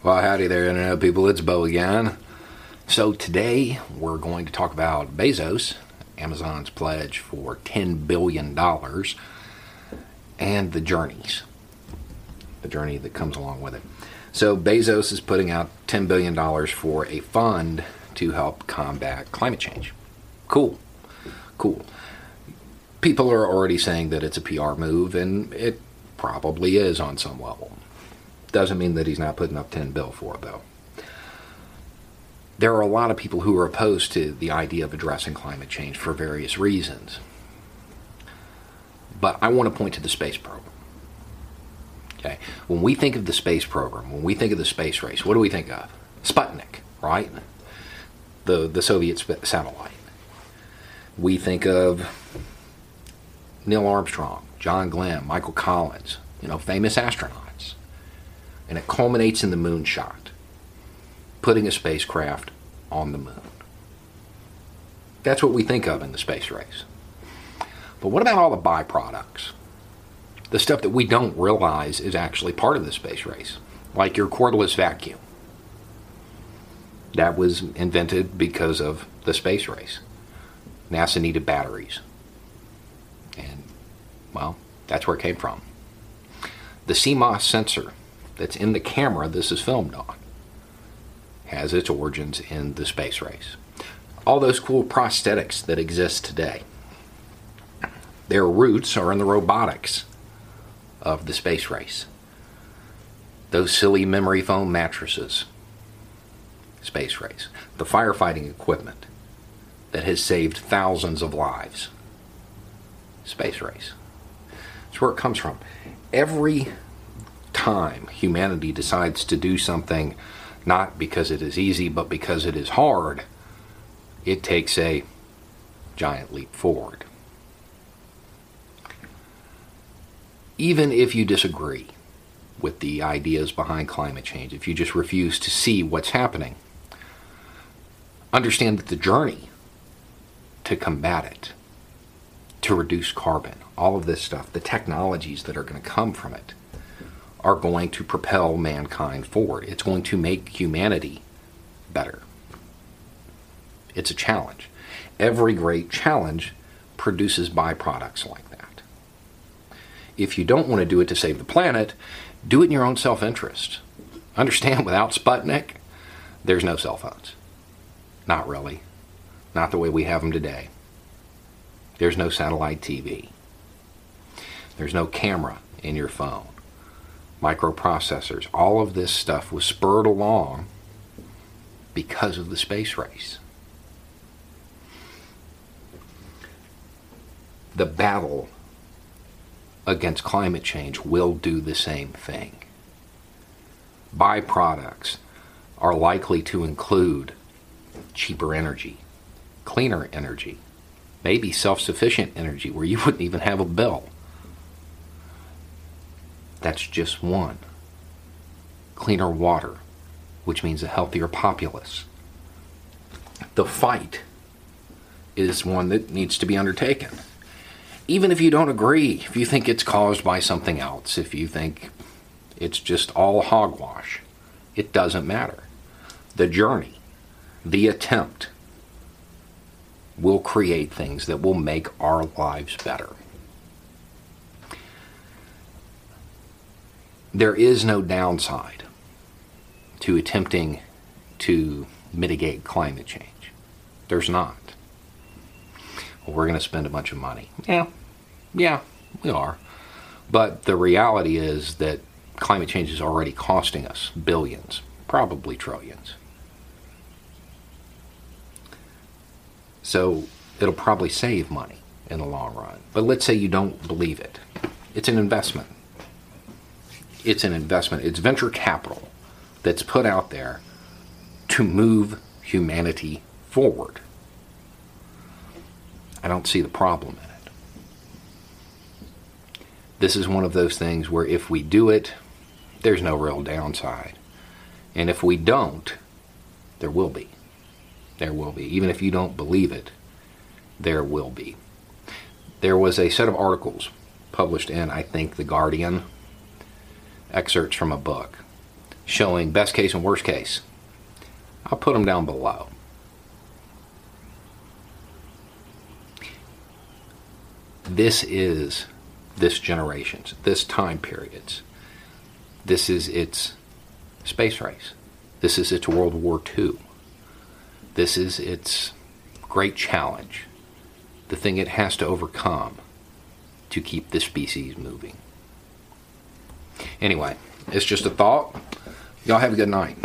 Well, howdy there, Internet people. It's Bo again. So, today we're going to talk about Bezos, Amazon's pledge for $10 billion, and the journeys, the journey that comes along with it. So, Bezos is putting out $10 billion for a fund to help combat climate change. Cool. Cool. People are already saying that it's a PR move, and it probably is on some level. Doesn't mean that he's not putting up 10 bill for it, though. There are a lot of people who are opposed to the idea of addressing climate change for various reasons. But I want to point to the space program. Okay. When we think of the space program, when we think of the space race, what do we think of? Sputnik, right? The the Soviet satellite. We think of Neil Armstrong, John Glenn, Michael Collins, you know, famous astronauts and it culminates in the moonshot, putting a spacecraft on the moon. That's what we think of in the space race. But what about all the byproducts? The stuff that we don't realize is actually part of the space race, like your cordless vacuum. That was invented because of the space race. NASA needed batteries. And, well, that's where it came from. The CMOS sensor that's in the camera this is filmed on has its origins in the space race. All those cool prosthetics that exist today, their roots are in the robotics of the space race. Those silly memory foam mattresses, space race. The firefighting equipment that has saved thousands of lives, space race. That's where it comes from. Every time humanity decides to do something not because it is easy but because it is hard, it takes a giant leap forward. Even if you disagree with the ideas behind climate change, if you just refuse to see what's happening, understand that the journey to combat it, to reduce carbon, all of this stuff, the technologies that are going to come from it, are going to propel mankind forward. It's going to make humanity better. It's a challenge. Every great challenge produces byproducts like that. If you don't want to do it to save the planet, do it in your own self interest. Understand, without Sputnik, there's no cell phones. Not really. Not the way we have them today. There's no satellite TV. There's no camera in your phone microprocessors, all of this stuff was spurred along because of the space race. The battle against climate change will do the same thing. Byproducts are likely to include cheaper energy, cleaner energy, maybe self sufficient energy where you wouldn't even have a bill. That's just one. Cleaner water, which means a healthier populace. The fight is one that needs to be undertaken. Even if you don't agree, if you think it's caused by something else, if you think it's just all hogwash, it doesn't matter. The journey, the attempt, will create things that will make our lives better. There is no downside to attempting to mitigate climate change. There's not. Well, we're going to spend a bunch of money. Yeah, yeah, we are. But the reality is that climate change is already costing us billions, probably trillions. So it'll probably save money in the long run. But let's say you don't believe it. It's an investment it's an investment, it's venture capital that's put out there to move humanity forward. I don't see the problem in it. This is one of those things where if we do it, there's no real downside. And if we don't, there will be. There will be. Even if you don't believe it, there will be. There was a set of articles published in, I think, The Guardian, excerpts from a book showing best case and worst case. I'll put them down below. This is this generation's, this time period's. This is its space race. This is its World War II. This is its great challenge, the thing it has to overcome to keep the species moving. Anyway, it's just a thought. Y'all have a good night.